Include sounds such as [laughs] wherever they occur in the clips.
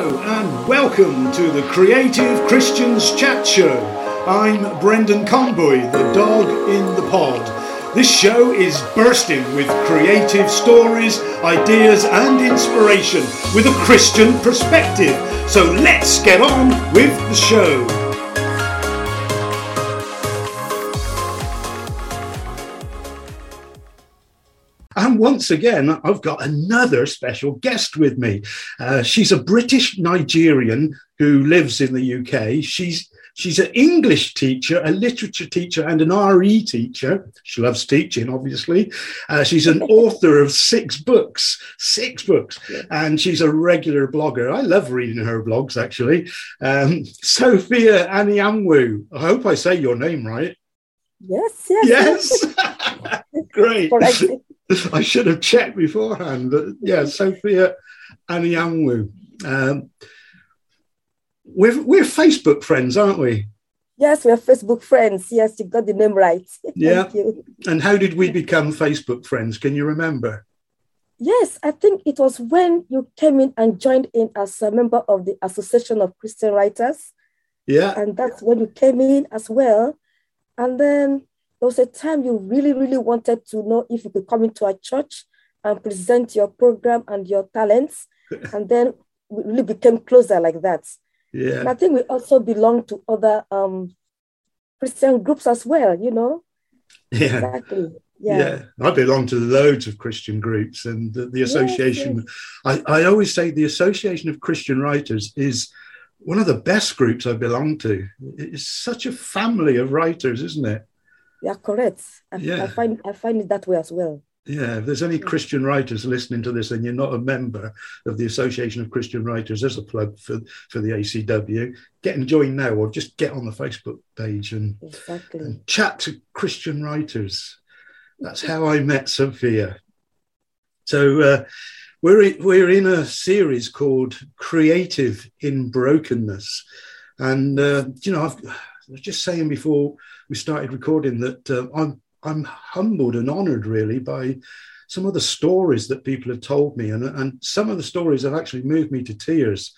Hello and welcome to the Creative Christians Chat Show. I'm Brendan Conboy, the dog in the pod. This show is bursting with creative stories, ideas, and inspiration with a Christian perspective. So let's get on with the show. And once again, I've got another special guest with me. Uh, she's a British Nigerian who lives in the UK. She's she's an English teacher, a literature teacher, and an RE teacher. She loves teaching, obviously. Uh, she's an author of six books, six books, and she's a regular blogger. I love reading her blogs, actually. Um, Sophia Anyanwu. I hope I say your name right. Yes, yes. Yes. [laughs] Great. Correct. [laughs] I should have checked beforehand, but yeah, Sophia Anyanwu. Um, we're we're Facebook friends, aren't we? Yes, we're Facebook friends. Yes, you got the name right. [laughs] Yeah. You. And how did we become Facebook friends? Can you remember? Yes, I think it was when you came in and joined in as a member of the Association of Christian Writers. Yeah, And that's when you came in as well. And then there was a time you really, really wanted to know if you could come into a church and present your program and your talents. [laughs] And then we really became closer like that. And I think we also belong to other um, Christian groups as well, you know? yeah. Exactly. Yeah. Yeah. I belong to loads of Christian groups, and the, the association. I, I always say the Association of Christian Writers is one of the best groups I belong to. It's such a family of writers, isn't it? Yeah, correct. I, Yeah. I find I find it that way as well. Yeah, if there's any Christian writers listening to this and you're not a member of the Association of Christian Writers, there's a plug for, for the ACW. Get and join now, or just get on the Facebook page and, Exactly. and chat to Christian writers. That's how I met Sophia. So uh, we're in, we're in a series called Creative in Brokenness, and uh, you know I've, I was just saying before we started recording that uh, I'm I'm humbled and honoured really by some of the stories that people have told me, and and some of the stories have actually moved me to tears.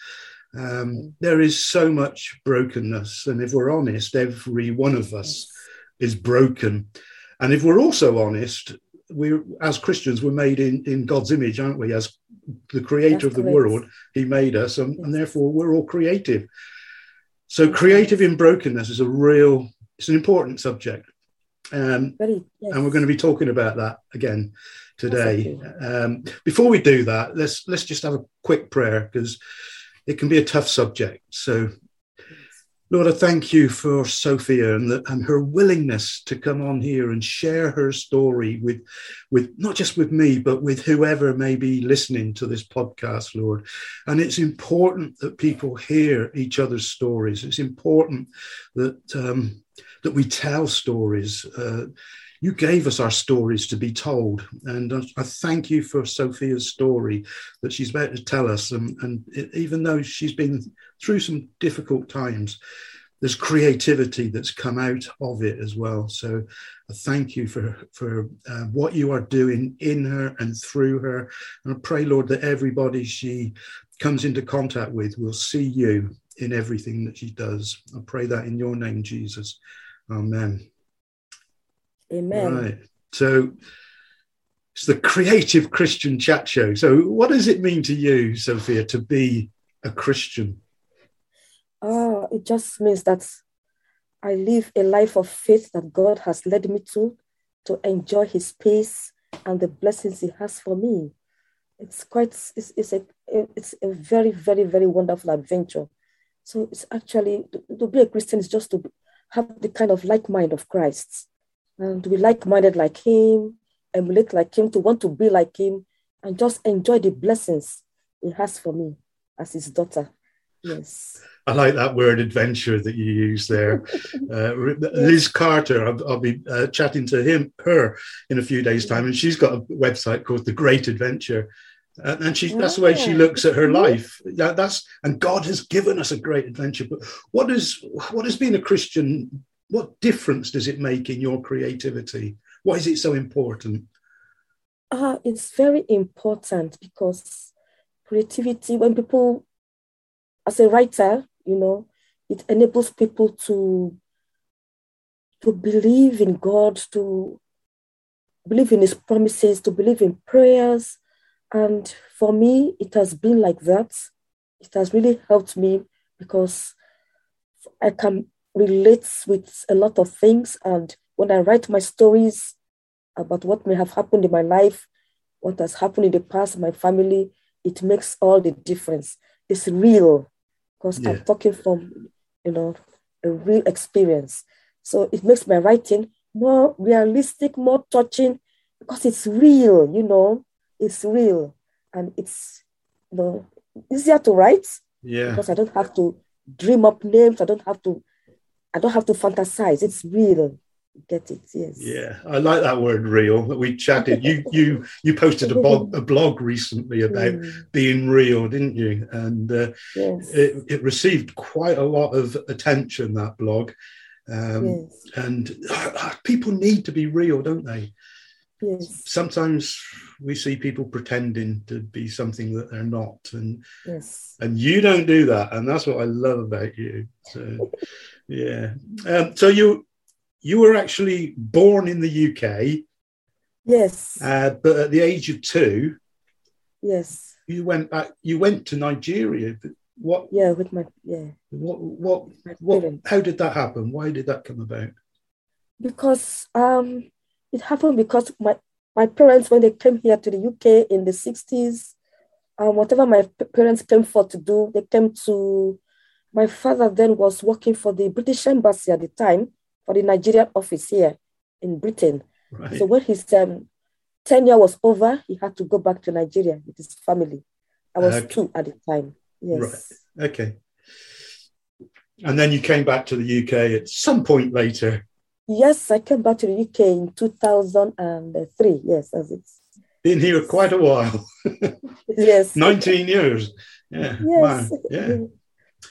Um, there is so much brokenness, and if we're honest, every one of us is broken. And if we're also honest, we as Christians we're made in, in God's image, aren't we? As the creator That's of the correct. world, He made us, and, and therefore we're all creative. So creative in brokenness is a real, it's an important subject. Um. Yes. and we're going to be talking about that again today. Um, before we do that, let's let's just have a quick prayer because it can be a tough subject. So, Lord, I thank you for Sophia and, the, and her willingness to come on here and share her story with, with not just with me, but with whoever may be listening to this podcast, Lord. And it's important that people hear each other's stories. It's important that um, that we tell stories. Uh, you gave us our stories to be told. And I, thank you for Sophia's story that she's about to tell us. And, and it, even though she's been through some difficult times, there's creativity that's come out of it as well. So I thank you for, for uh, what you are doing in her and through her. And I pray, Lord, that everybody she comes into contact with will see you in everything that she does. I pray that in your name, Jesus. Amen. Amen. Right. So it's the creative Christian chat show. So what does it mean to you, Sophia, to be a Christian? Oh, it just means that I live a life of faith that God has led me to, to enjoy His peace and the blessings He has for me. It's quite, it's, it's a, it's a very, very, very wonderful adventure. So it's actually to, to be a Christian is just to have the kind of like mind of Christ, and to be like-minded like Him, emulate like Him, to want to be like Him, and just enjoy the blessings He has for me as His daughter. Yes. I like that word adventure that you use there. [laughs] Uh, Liz Carter, I'll, I'll be uh, chatting to him, her in a few days' time, and she's got a website called The Great Adventure. Uh, and she, that's the way she looks at her life. Yeah, that's and God has given us a great adventure. But what is what has been a Christian? What difference does it make in your creativity? Why is it so important? Uh, it's very important because creativity, when people as a writer, you know, it enables people to to believe in God, to believe in His promises, to believe in prayers. And for me, it has been like that. It has really helped me because I can relate with a lot of things. And when I write my stories about what may have happened in my life, what has happened in the past, my family, it makes all the difference. It's real because yeah. I'm talking from, you know, a real experience. So it makes my writing more realistic, more touching, because it's real, you know, it's real. And it's, you know, easier to write. Yeah. Because I don't have to dream up names. I don't have to, I don't have to fantasize. It's real. Get it? Yes. Yeah, I like that word "real." That we chatted. You [laughs] you you posted a blog a blog recently about mm. being real, didn't you? And uh, yes. it it received quite a lot of attention. That blog, um, yes. And uh, people need to be real, don't they? Yes. Sometimes we see people pretending to be something that they're not, and yes. and you don't do that, and that's what I love about you. So, [laughs] yeah. Um, so you you were actually born in the UK. Yes. Uh, but at the age of two. Yes. You went back. You went to Nigeria. What? Yeah, with my yeah. What? What? What? How did that happen? Why did that come about? Because um, it happened because my my parents when they came here to the UK in the sixties, um, whatever my parents came for to do, they came to. My father then was working for the British Embassy at the time for the Nigerian office here in Britain. Right. So when his um, tenure was over, he had to go back to Nigeria with his family. I was okay. two at the time. Yes. Right. Okay. And then you came back to the UK at some point later. Yes, I came back to the UK in 2003. Yes, as it's been here quite a while. [laughs] yes. 19 years. Yeah. Yes. Wow. Yeah.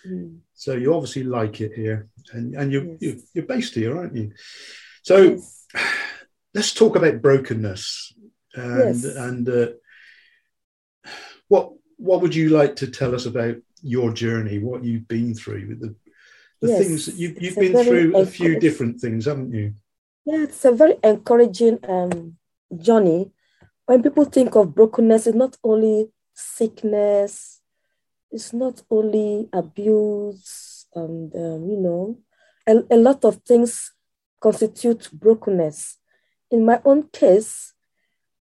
Mm. So you obviously like it here, and and you're yes. you're, you're, based here, aren't you? So yes. let's talk about brokenness and yes. and uh, what what would you like to tell us about your journey, what you've been through, with the the things that you've, you've been through a few different things, haven't you? Yeah, it's a very encouraging um, journey. When people think of brokenness, it's not only sickness, it's not only abuse, and um, you know, a, a lot of things constitute brokenness. In my own case,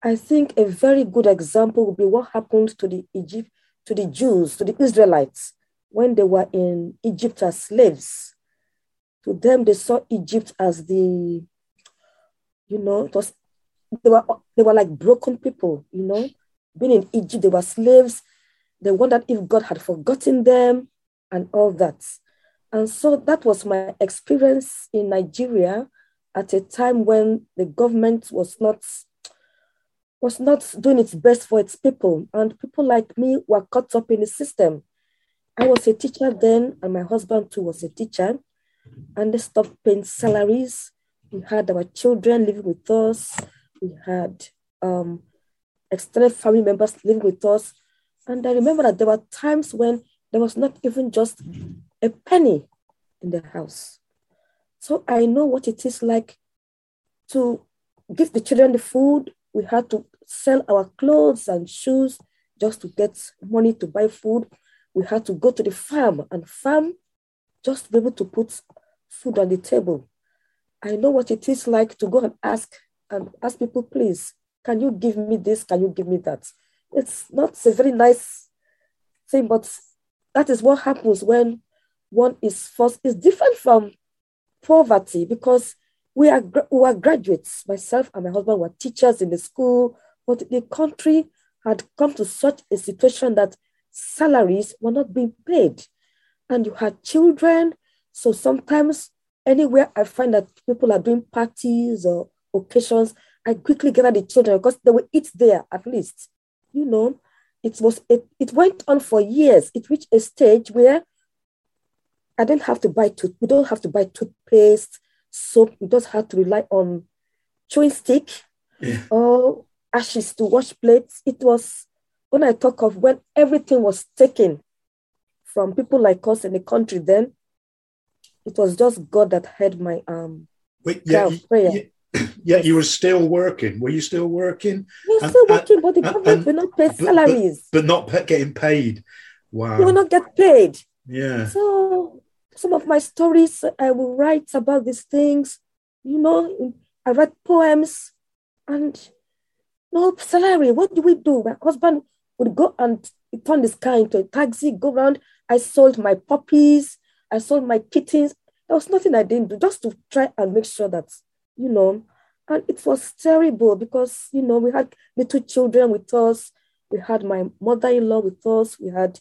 I think a very good example would be what happened to the Egypt, to the Jews, to the Israelites when they were in Egypt as slaves. To them, they saw Egypt as the, you know, it was, they were they were like broken people, you know. Being in Egypt, they were slaves. They wondered if God had forgotten them and all that. And so that was my experience in Nigeria at a time when the government was not was not doing its best for its people. And people like me were caught up in the system. I was a teacher then, and my husband too was a teacher. And they stopped paying salaries. We had our children living with us. We had um, extended family members living with us. And I remember that there were times when there was not even just a penny in the house. So I know what it is like to give the children the food. We had to sell our clothes and shoes just to get money to buy food. We had to go to the farm and farm just to be able to put food on the table. I know what it is like to go and ask and ask people, please, can you give me this? Can you give me that? It's not a very nice thing, but that is what happens when one is forced. It's different from poverty because we are we are graduates. Myself and my husband were teachers in the school. But the country had come to such a situation that salaries were not being paid. And you had children. So sometimes, anywhere I find that people are doing parties or occasions, I quickly gather the children because they will eat there at least. You know, it was it, it went on for years. It reached a stage where I didn't have to buy tooth. We don't have to buy toothpaste, soap. We just have to rely on chewing stick yeah. or ashes to wash plates. It was when I talk of when everything was taken from people like us in the country then, it was just God that heard my um Wait, yeah, prayer. [coughs] Yeah, you were still working. Were you still working? We were still working, but the government will not pay salaries. But, but not getting paid. Wow. You will not get paid. Yeah. So some of my stories, I will write about these things. You know, I write poems and no salary. What do we do? My husband would go and turn this car into a taxi, go around. I sold my puppies. I sold my kittens. There was nothing I didn't do just to try and make sure that, you know, and it was terrible because, you know, we had little children with us. We had my mother-in-law with us. We had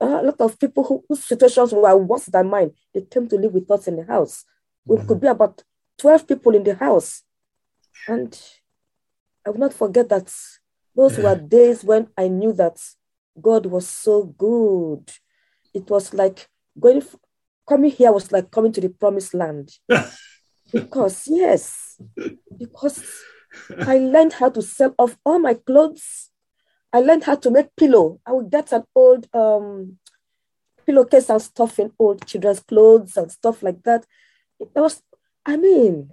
a lot of people who, whose situations were worse than mine. They came to live with us in the house. We mm-hmm. could be about 12 people in the house. And I will not forget that those were days when I knew that God was so good. It was like going, coming here was like coming to the promised land. [laughs] because, yes, because I learned how to sell off all my clothes. I learned how to make pillow. I would get an old um, pillowcase and stuff in old children's clothes and stuff like that. It was, I mean,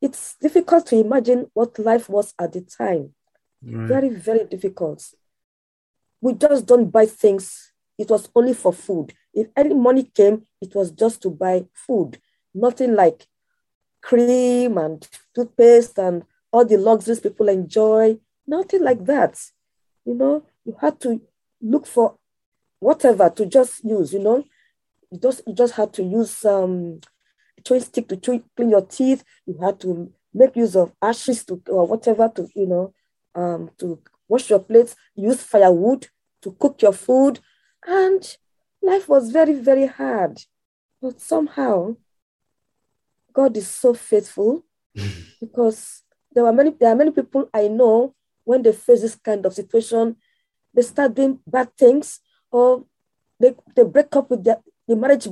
it's difficult to imagine what life was at the time. Right. Very, very difficult. We just don't buy things. It was only for food. If any money came, it was just to buy food. Nothing like cream and toothpaste and all the luxuries people enjoy. Nothing like that. You know, you had to look for whatever to just use, you know. You just you just had to use um chewing stick to chew, clean your teeth. You had to make use of ashes to or whatever to you know um, to wash your plates. Use firewood to cook your food, and life was very very hard. But somehow, God is so faithful [laughs] because there were many there are many people I know when they face this kind of situation, they start doing bad things or they, they break up with their the marriage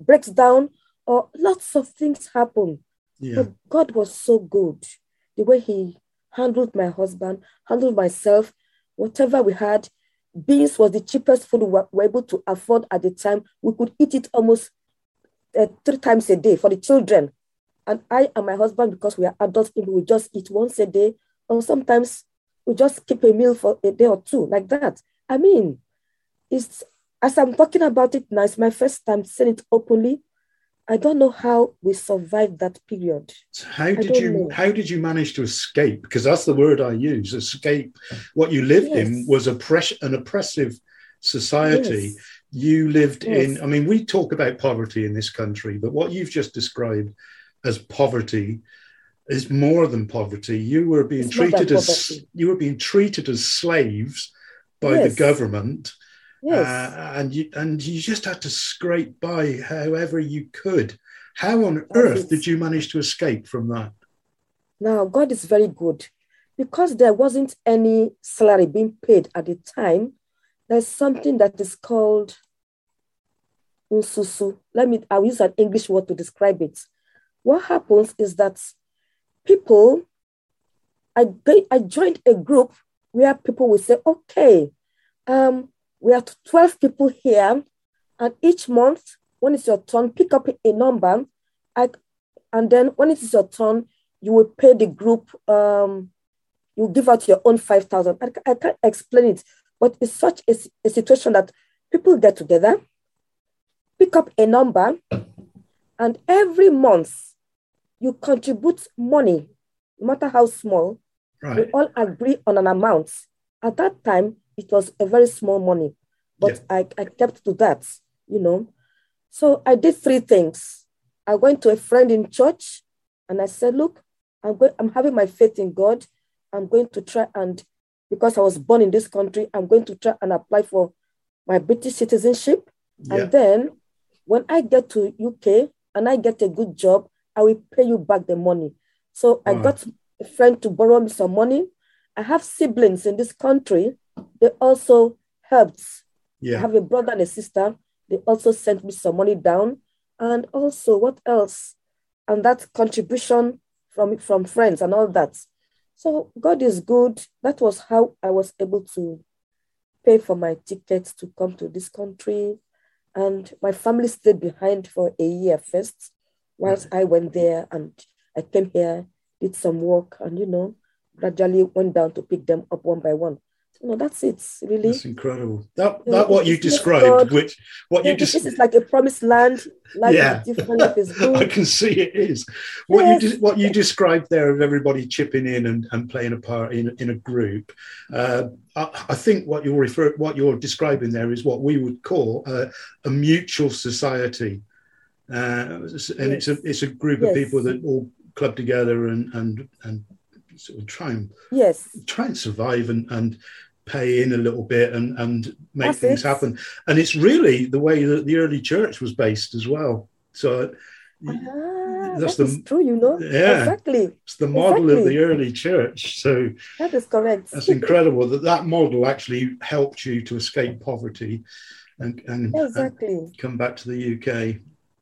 breaks down or lots of things happen. Yeah. But God was so good. The way He handled my husband, handled myself, whatever we had. Beans was the cheapest food we were able to afford at the time. We could eat it almost uh, three times a day for the children. And I and my husband, because we are adults, people, we just eat once a day, or sometimes we just keep a meal for a day or two, like that. I mean, it's as I'm talking about it now, it's my first time saying it openly. I don't know how we survived that period. How did you know. how did you manage to escape? Because that's the word I use. Escape. What you lived yes. in was oppress, an oppressive society. Yes. You lived yes. in. I mean, we talk about poverty in this country, but what you've just described as poverty is more than poverty. You were being it's treated as you were being treated as slaves by the government Yes. Uh, and you and you just had to scrape by however you could. How on earth did you manage to escape from that? Now God is very good. Because there wasn't any salary being paid at the time, there's something that is called unsusu. Let me I'll use an English word to describe it. What happens is that people I, I joined a group where people will say, okay, um, we are 12 people here, and each month, when it's your turn, pick up a number, and then when it is your turn, you will pay the group, um, you give out your own 5,000. I, I, can't explain it, but it's such a, a situation that people get together, pick up a number, and every month you contribute money, no matter how small. Right. We all agree on an amount. At that time, it was a very small money, but yeah. I, I kept to that, you know. So I did three things. I went to a friend in church and I said, look, I'm going, I'm having my faith in God. I'm going to try and because I was born in this country, I'm going to try and apply for my British citizenship. Yeah. And then when I get to UK and I get a good job, I will pay you back the money. So I hmm. got a friend to borrow me some money. I have siblings in this country they also helped. Yeah. I have a brother and a sister. They also sent me some money down. And also, what else? And that contribution from, from friends and all that. So God is good. That was how I was able to pay for my tickets to come to this country. And my family stayed behind for a year first, whilst I went there and I came here, did some work, and you know, gradually went down to pick them up one by one. No, that's it. Really, that's incredible. That that what you described, God, which what you just this is like a promised land. Life yeah. is different. Life is [laughs] good. I can see it is. What yes. you what you described there of everybody chipping in and, and playing a part in in a group. Uh, I, I, think what you're refer what you're describing there is what we would call a, a mutual society, and yes. it's a it's a group yes. of people that all club together and and and sort of try and yes try and survive and and pay in a little bit and and make that's things it. happen. And it's really the way that the early church was based as well. So ah, that's that the true, you know. Yeah, exactly. It's the model exactly. of the early church. So that is correct. That's incredible that that model actually helped you to escape poverty and and, exactly. and come back to the UK.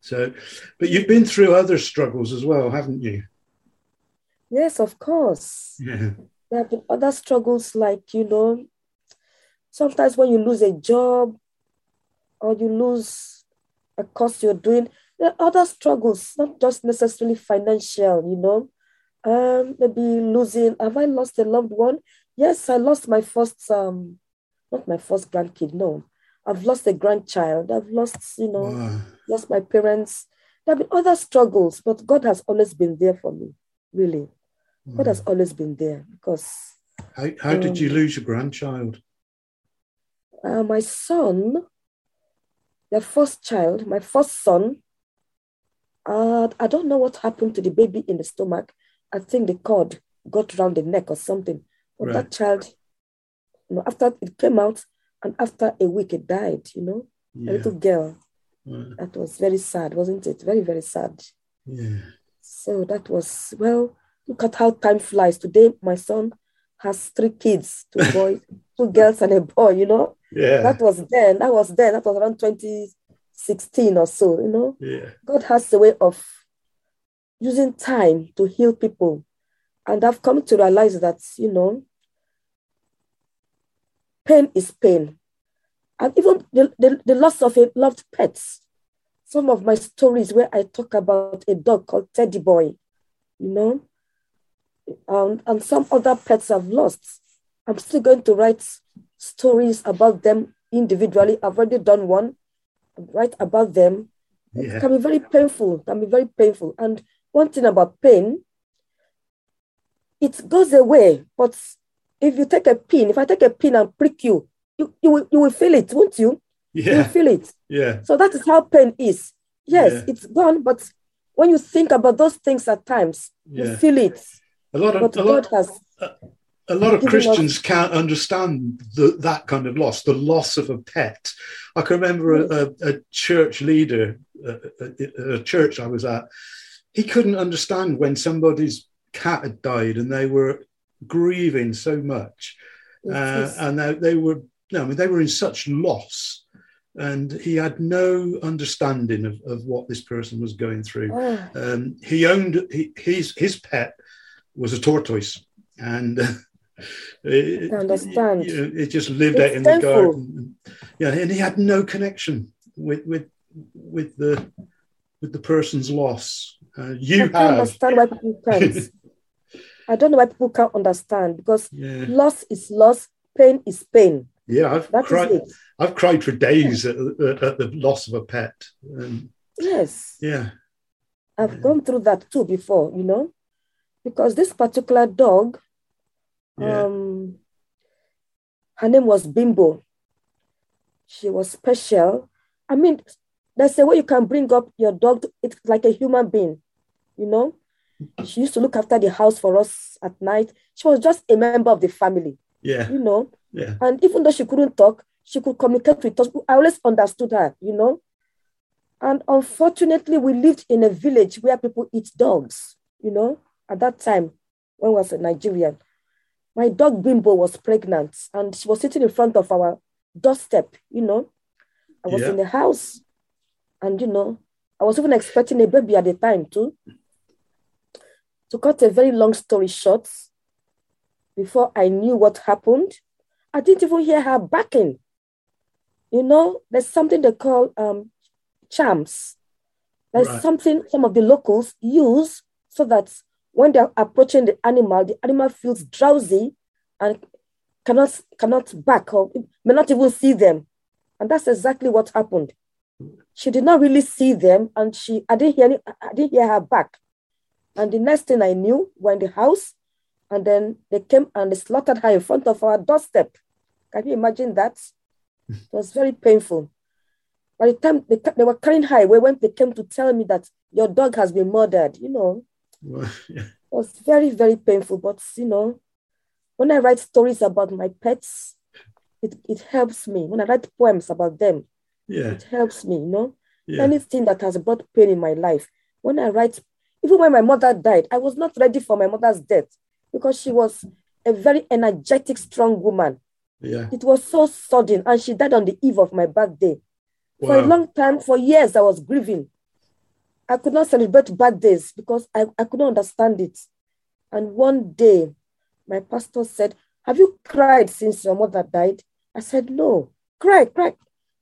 So, but you've been through other struggles as well, haven't you? Yes, of course. Yeah. There have been other struggles like, you know, sometimes when you lose a job or you lose a course you're doing, there are other struggles, not just necessarily financial, you know. Um, maybe losing, have I lost a loved one? Yes, I lost my first, um, not my first grandkid, no. I've lost a grandchild. I've lost, you know, wow. Lost my parents. There have been other struggles, but God has always been there for me, really. God has mm. always been there because. How, how um, did you um, lose your grandchild? Uh, my son, the first child, my first son, uh, I don't know what happened to the baby in the stomach. I think the cord got around the neck or something. But right. that child, you know, after it came out, and after a week it died, you know, yeah. a little girl. Right. That was very sad, wasn't it? Very, very sad. Yeah. So that was, well, Look at how time flies. Today, my son has three kids, two [laughs] boys, two girls, and a boy, you know? Yeah. That was then. That was then. That was around 2016 or so, you know? Yeah. God has a way of using time to heal people. And I've come to realize that, you know, pain is pain. And even the, the, the loss of a loved pet. Some of my stories where I talk about a dog called Teddy Boy, you know, um, and some other pets I've lost. I'm still going to write stories about them individually. I've already done one, write about them. Yeah. It can be very painful, can be very painful. And one thing about pain, it goes away. But if you take a pin, if I take a pin and prick you, you, you, will, you will feel it, won't you? Yeah. You feel it. Yeah. So that is how pain is. Yes, yeah. it's gone, but when you think about those things at times, yeah. you feel it. A lot of but a lot, has, a, a lot of Christians us... can't understand the, that kind of loss, the loss of a pet. I can remember a, a church leader, a, a church I was at, he couldn't understand when somebody's cat had died and they were grieving so much, uh, and they, they were, no, I mean, they were in such loss and he had no understanding of, of what this person was going through. Oh. Um, he owned he, his his pet was a tortoise, and [laughs] uh, it, understand. It just lived it's out in the garden. Yeah, and he had no connection with with with the with the person's loss. Uh, you I have. understand why people can't. [laughs] I don't know why people can't understand because yeah. loss is loss, pain is pain. Yeah, I've that cried. I've cried for days at, at, the loss of a pet. Um, yes. Yeah. I've yeah. gone through that too before, you know because this particular dog, yeah. um, her name was Bimbo. She was special. I mean, there's a way you can bring up your dog. It's like a human being, you know. She used to look after the house for us at night. She was just a member of the family. Yeah. You know. Yeah. And even though she couldn't talk, she could communicate with us. I always understood her, you know. And unfortunately, we lived in a village where people eat dogs, you know at that time, when I was a Nigerian, my dog Bimbo was pregnant and she was sitting in front of our doorstep, you know. I was yeah. in the house and, you know, I was even expecting a baby at the time too. To cut a very long story short, before I knew what happened, I didn't even hear her backing. You know, there's something they call um, charms. There's right. something some of the locals use so that when they're approaching the animal, the animal feels drowsy and cannot cannot back or may not even see them. And that's exactly what happened. She did not really see them, and she I didn't hear any, I didn't hear her back. And the next thing I knew, we're in the house, and then they came and they slaughtered her in front of our doorstep. Can you imagine that? It was very painful. By the time they, they were carrying her away, when they came to tell me that your dog has been murdered, you know, well, [laughs] yeah. it was very, very painful. But, you know, when I write stories about my pets, it, it helps me. When I write poems about them, yeah. it helps me, you know. Yeah. Anything that has brought pain in my life. When I write, even when my mother died, I was not ready for my mother's death because she was a very energetic, strong woman. Yeah. It was so sudden, and she died on the eve of my birthday. Wow. For a long time, for years, I was grieving. I could not celebrate birthdays because I, I couldn't understand it. And one day, my pastor said, Have you cried since your mother died? I said, No. Cry, cry.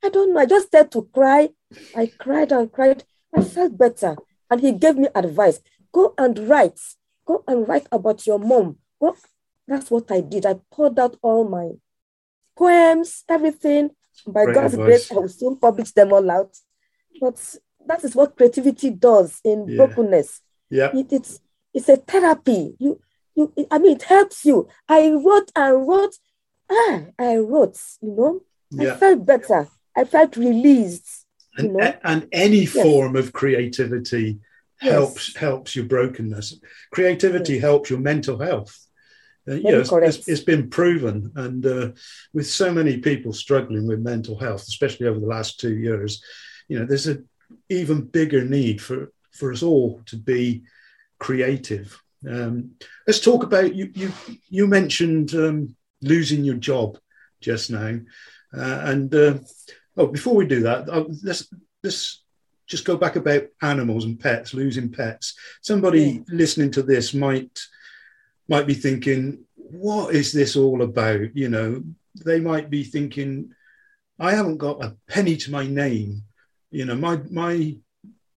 I don't know. I just started to cry. I cried and cried. I felt better. And he gave me advice go and write. Go and write about your mom. Go. That's what I did. I poured out all my poems, everything. By Great God's grace, I will soon publish them all out. But that is what creativity does in yeah. brokenness. Yeah. It, it's it's a therapy. You you I mean it helps you. I wrote and wrote. Ah, I wrote, you know. Yeah. I felt better. I felt released. And, you know? and any yes. form of creativity yes. helps your brokenness. Creativity yes. helps your mental health. Uh, you know, it's, it's been proven, and uh, with so many people struggling with mental health, especially over the last two years, you know, there's an even bigger need for for us all to be creative. Um, let's talk about you. You you mentioned um, losing your job just now, uh, and uh, oh, before we do that, uh, let's let's just go back about animals and pets, losing pets. Somebody yeah. listening to this might might be thinking, what is this all about? You know, they might be thinking, I haven't got a penny to my name. You know, my my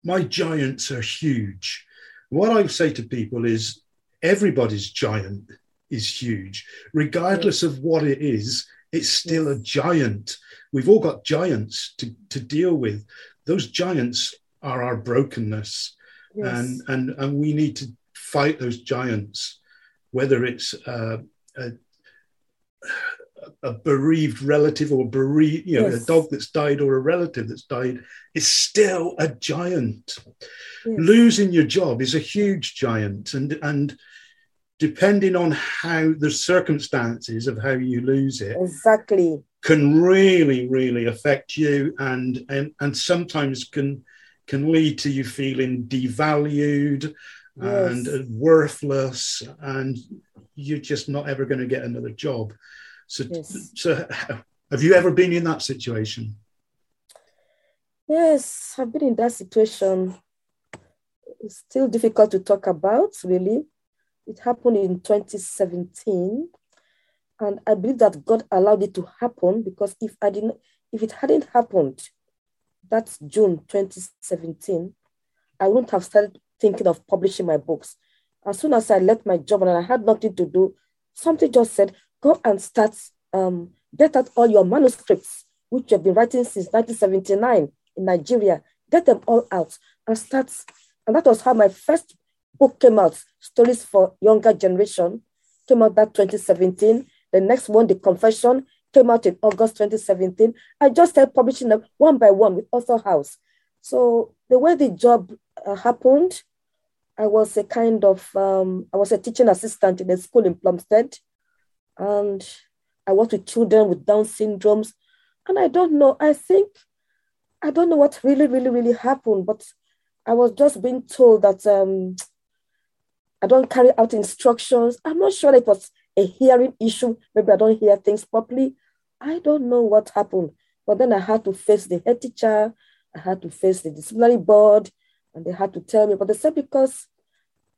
my giants are huge. What I say to people is everybody's giant is huge, regardless of what it is. It's still a giant. We've all got giants to, to deal with. Those giants are our brokenness, yes. and and and we need to fight those giants whether it's uh, a, a, bereaved relative or bereaved, you know, yes. a dog that's died or a relative that's died, is still a giant. Yes. Losing your job is a huge giant, and and depending on how the circumstances of how you lose it, exactly, can really really affect you, and and and sometimes can can lead to you feeling devalued yes. and worthless, and you're just not ever going to get another job. So, yes. so have you ever been in that situation? Yes, I've been in that situation. It's still difficult to talk about, really. It happened in 2017. And I believe that God allowed it to happen because if I didn't, if it hadn't happened, that's June 2017, I wouldn't have started thinking of publishing my books. As soon as I left my job and I had nothing to do, something just said, go and start, um, get out all your manuscripts, which you've been writing since 1979 in Nigeria. Get them all out and start. And that was how my first book came out, Stories for Younger Generation, came out that 2017. The next one, The Confession, came out in August 2017. I just started publishing them one by one with Author House. So the way the job uh, happened, I was a kind of, um, I was a teaching assistant in a school in Plumstead. And I worked with children with Down syndromes. And I don't know, I think, I don't know what really, really, really happened, but I was just being told that um, I don't carry out instructions. I'm not sure it was a hearing issue. Maybe I don't hear things properly. I don't know what happened. But then I had to face the head teacher. I had to face the disciplinary board. And they had to tell me, but they said because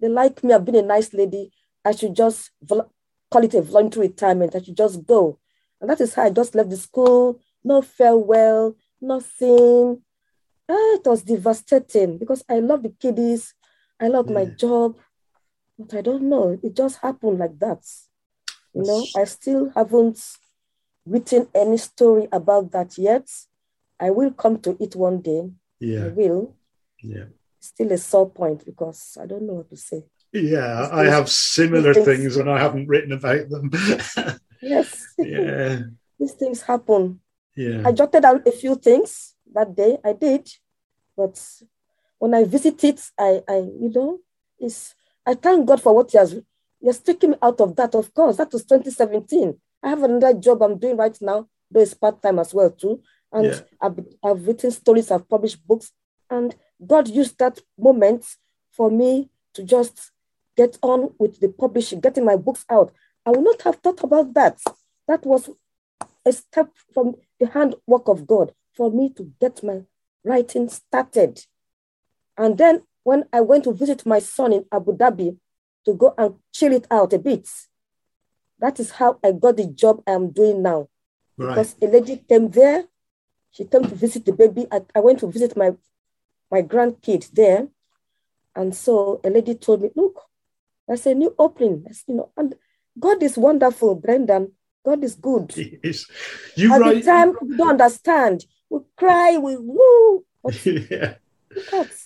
they like me, I've been a nice lady, I should just vol- call it a voluntary retirement. I should just go. And that is how I just left the school, no farewell, nothing. Ah, it was devastating because I love the kiddies, I love yeah. my job, but I don't know. It just happened like that. You know, I still haven't written any story about that yet. I will come to it one day. Yeah. I will. Yeah. Still a sore point because I don't know what to say. Yeah, I have similar things, things and I haven't written about them. [laughs] yes. Yeah. [laughs] These things happen. Yeah. I jotted out a few things that day. I did. But when I visit it, I, I you know, it's I thank God for what He has Has taken me out of that. Of course, that was 2017. I have another job I'm doing right now, though it's part-time as well, too. And yeah. I've, I've written stories, I've published books, and God used that moment for me to just get on with the publishing, getting my books out. I would not have thought about that. That was a step from the handwork of God for me to get my writing started. And then when I went to visit my son in Abu Dhabi to go and chill it out a bit, that is how I got the job I'm doing now. Right. Because a lady came there, she came to visit the baby. I, I went to visit my, my grandkid there. And so a lady told me, look, that's a new opening. That's, you know, and God is wonderful, Brendan. God is good. [laughs] Yes. You At the time, we don't understand. We cry, we woo. [laughs] yeah.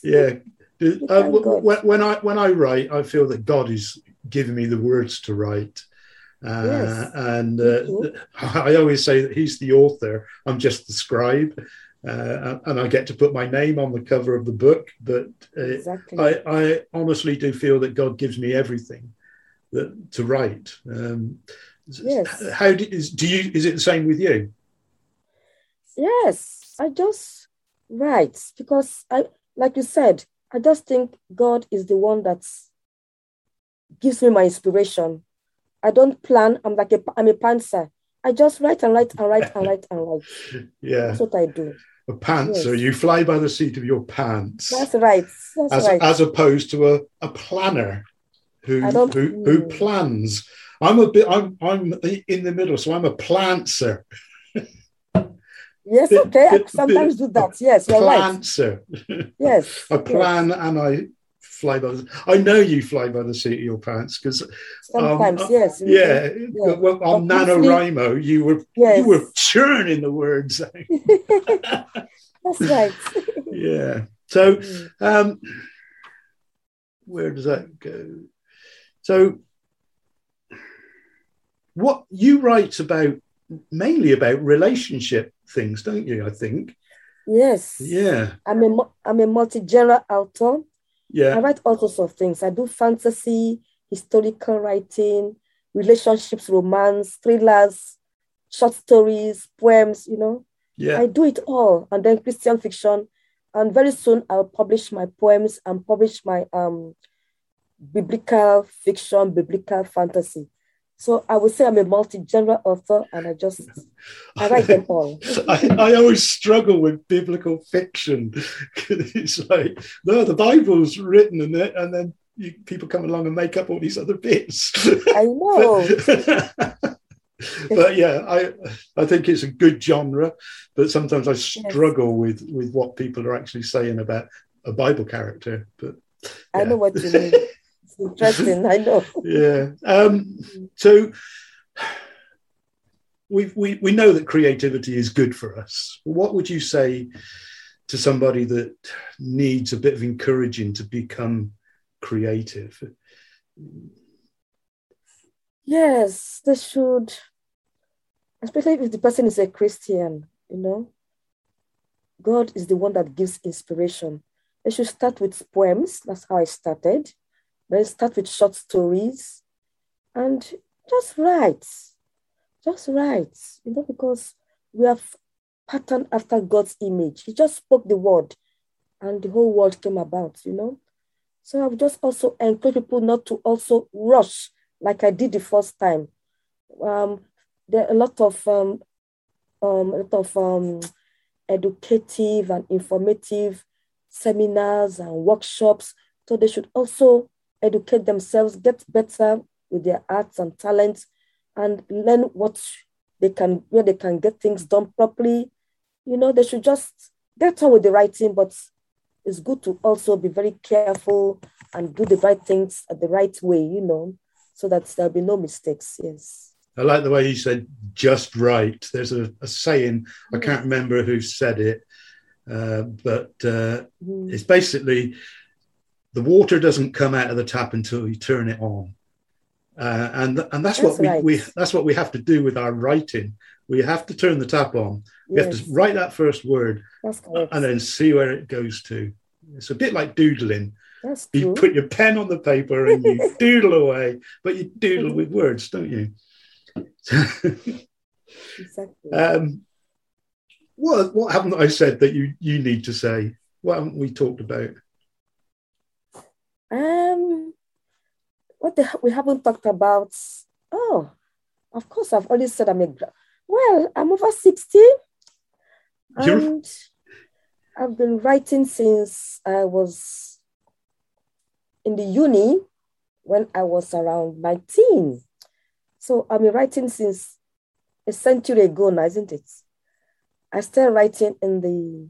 Yeah. Uh, when I when I write, I feel that God is giving me the words to write, uh, yes. and uh, [laughs] I always say that He's the author. I'm just the scribe, uh, and I get to put my name on the cover of the book. But uh, exactly. I, I, honestly do feel that God gives me everything that to write. Um, yes. How do, is, do you? Is it the same with you? Yes, I just write because I, like you said, I just think God is the one that gives me my inspiration. I don't plan. I'm like a, I'm a pantser. I just write and write and write and write and write. [laughs] yeah, that's what I do. A pantser. Yes. You fly by the seat of your pants. That's right. That's as, right. As opposed to a, a planner who who, who hmm. plans. I'm a bit. I'm I'm in the middle, so I'm a plantser. Yes, okay. I sometimes do that. Yes, you're right. Yes. [laughs] I plan yes. and I fly by the. I know you fly by the seat of your pants because sometimes, um, yes. Yeah. yeah. Well, on NaNoWriMo, you were yes. you were churning the words. [laughs] That's right. [laughs] yeah. So, mm. um, where does that go? So, what you write about mainly about relationship things, don't you? I think. Yes. Yeah. I'm a I'm a multi-genre author. Yeah. I write all sorts of things. I do fantasy, historical writing, relationships, romance, thrillers, short stories, poems, you know. Yeah. I do it all. And then Christian fiction. And very soon I'll publish my poems and publish my um biblical fiction, biblical fantasy. So I would say I'm a multi-genre author and I just I write them all. [laughs] I, I always struggle with biblical fiction. [laughs] it's like, no, the Bible's written and then, and then you, people come along and make up all these other bits. I know. but, [laughs] but yeah, I I think it's a good genre, but sometimes I struggle yes. with with what people are actually saying about a Bible character. But yeah. I know what you mean interesting. I know. [laughs] Yeah. Um, so we we we know that creativity is good for us. What would you say to somebody that needs a bit of encouraging to become creative? Yes, they should, especially if the person is a Christian, you know. God is the one that gives inspiration. They should start with poems. That's how I started. Then start with short stories and just write. Just write, you know, because we have patterned after God's image. He just spoke the word and the whole world came about, you know. So I would just also encourage people not to also rush like I did the first time. Um, there are a lot of um, um, a lot of um, educative and informative seminars and workshops. So they should also educate themselves, get better with their arts and talents, and learn what they can where they can get things done properly. You know, they should just get on with the writing, but it's good to also be very careful and do the right things at the right way, you know, so that there'll be no mistakes. Yes. I like the way you said just right. There's a, a saying, I can't remember who said it, uh, but uh, mm. it's basically the water doesn't come out of the tap until you turn it on. Uh, and and that's, that's what we, right. we that's what we have to do with our writing. We have to turn the tap on. We yes. have to write that first word and then see where it goes to. It's a bit like doodling. That's you put your pen on the paper and you [laughs] doodle away, but you doodle with [laughs] words, don't you? exactly. [laughs] Um, what what haven't I said that you you need to say? What haven't we talked about? Um, what the, we haven't talked about? Oh, of course, I've already said I'm a well, I'm over sixty, You're... and I've been writing since I was in the uni when I was around nineteen. So I've been writing since a century ago now, isn't it? I started writing in the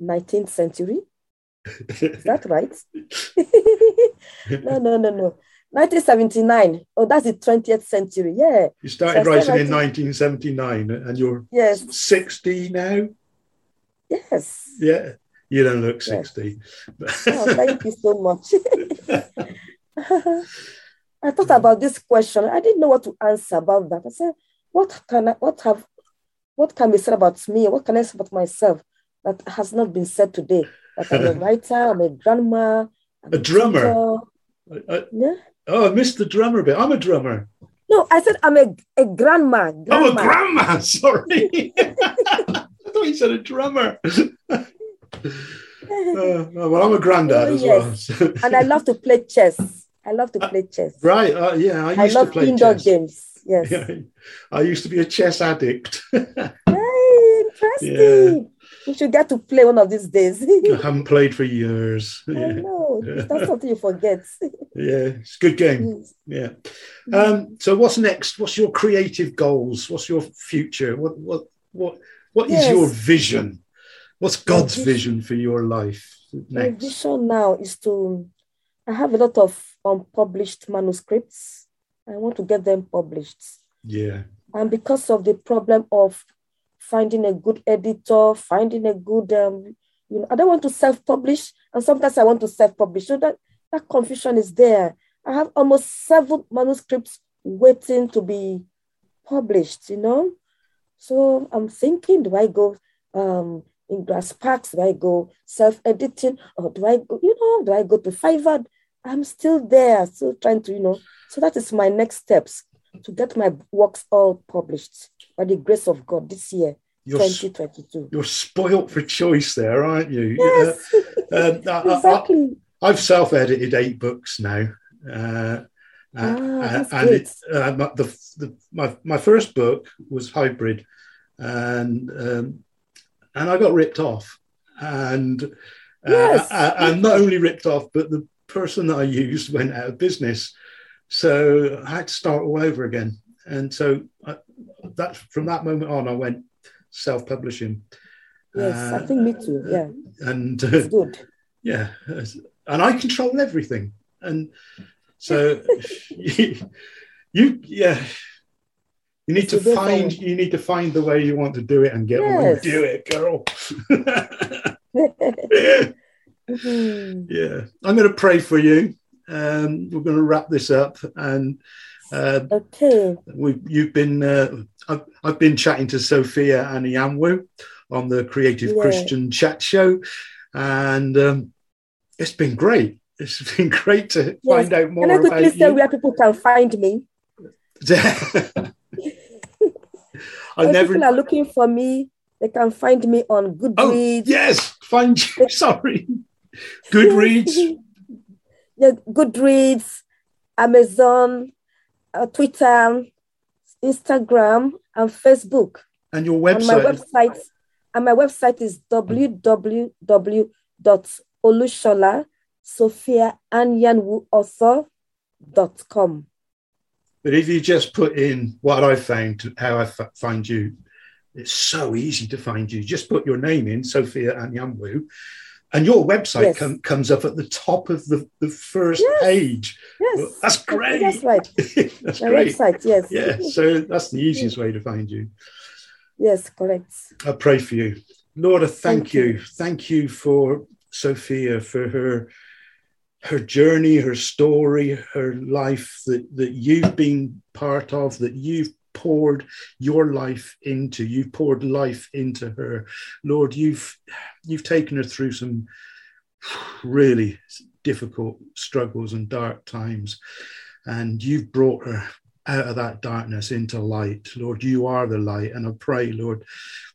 19th century. Is that right? [laughs] no, no, no, no. 1979. Oh, that's the 20th century. Yeah. You started, so writing, in 1979 and you're yes. 60 now? Yes. Yeah. You don't look 60. Yes. oh, thank you so much. [laughs] [laughs] I thought about this question. I didn't know what to answer about that. I said, what can I, what have, what can be said about me? What can I say about myself that has not been said today? That I'm a [laughs] writer, I'm a grandma, I'm a, a drummer. I, yeah. Oh, I missed the drummer bit. I'm a drummer. No, I said I'm a, a grandma. grandma. Oh, a grandma. [laughs] Sorry. I thought you said a drummer. [laughs] uh, well, I'm a granddad oh, as yes. well. and I love to play chess. I love to uh, play chess. Right. Uh, yeah, I used I to play indoor chess. games. Yes. Yeah, I used to be a chess addict. hey, interesting. Yeah. [laughs] We should get to play one of these days. I [laughs] haven't played for years. I yeah. know. That's something you forget. [laughs] yeah, it's a good game. Yeah. Um, so what's next? What's your creative goals? What's your future? What what what what yes. is your vision? What's God's vision, vision for your life? Next? My vision now is to I have a lot of unpublished manuscripts. I want to get them published. Yeah. And because of the problem of finding a good editor, finding a good, um, you know, I don't want to self-publish, and sometimes I want to self-publish. So that that confusion is there. I have almost seven manuscripts waiting to be published. You know, so I'm thinking, do I go um, in Grassparks? Do I go self-editing, or do I go, you know, do I go to Fiverr? I'm still there, still trying to, you know. So that is my next steps to get my works all published by the grace of God this year. You're, 2022. You're spoilt for choice there, aren't you? Yes. Uh, uh, exactly. I, have self-edited eight books now. Uh, uh ah, and it, uh, the, the, my, my first book was hybrid and um, and I got ripped off and uh, yes. and not only ripped off but the person that I used went out of business. So I had to start all over again. And so I, that from that moment on, I went self publishing. Yes, uh, I think me too. Yeah. And uh, good. Yeah. And I control everything. And so you, [laughs] you, yeah. You need to find you need to find the way you want to do it and get yes. on and do it, girl. Mm-hmm. [laughs] [laughs] Yeah, I'm going to pray for you. Um, we're going to wrap this up, and uh, okay, we you've been uh, I've, I've been chatting to Sophia Anyanwu on the Creative yeah. Christian Chat Show, and um, it's been great. It's [laughs] been great to yes. find out more. Can I quickly say where people can find me? [laughs] I never. People are looking for me. They can find me on Goodreads. Oh, yes, find you. [laughs] Sorry. Goodreads. yeah, Goodreads, Amazon, uh, Twitter, Instagram, and Facebook. And your website. And my website, and my website is www.olushola Sophia com. But if you just put in what I found, how I f- find you, it's so easy to find you. Just put your name in, Sophia Anyanwu, and your website yes. com- comes up at the top of the, the first yes. page. Yes, well, that's great. That's [laughs] right. that's My great. website, yes. Yeah, so that's the easiest way to find you. Yes, correct. I pray for you. Lord, thank, thank you. you. Thank you for Sophia, for her her journey, her story, her life that, that you've been part of, that you've poured your life into. You've poured life into her. Lord, you've you've taken her through some really difficult struggles and dark times. And you've brought her out of that darkness into light. Lord, you are the light. And I pray, Lord,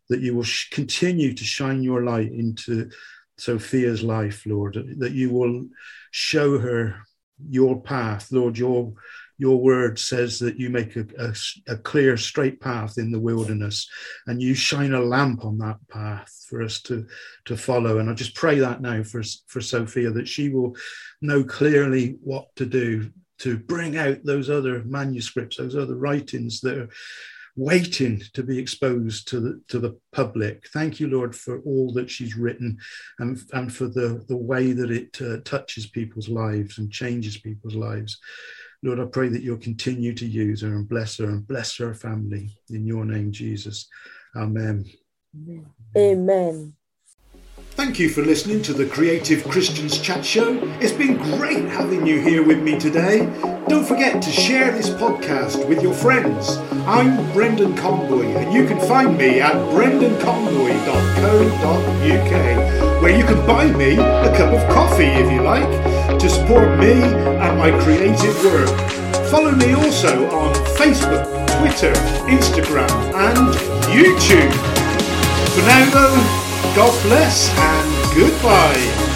that you will sh- continue to shine your light into Sophia's life, Lord, that you will show her your path, Lord. Your your word says that you make a, a, a, clear, straight path in the wilderness, and you shine a lamp on that path for us to to follow. And I just pray that now for for Sophia that she will know clearly what to do to bring out those other manuscripts, those other writings that are waiting to be exposed to the, to the public. Thank you, Lord, for all that she's written and, and for the, the way that it uh, touches people's lives and changes people's lives. Lord, I pray that you'll continue to use her and bless her and bless her family. In your name, Jesus. Amen. Amen. Thank you for listening to the Creative Christians Chat Show. It's been great having you here with me today. Don't forget to share this podcast with your friends. I'm Brendan Conboy, and you can find me at brendanconboy.co.uk, where you can buy me a cup of coffee if you like to support me and my creative work. Follow me also on Facebook, Twitter, Instagram, and YouTube. For now, though, God bless and goodbye.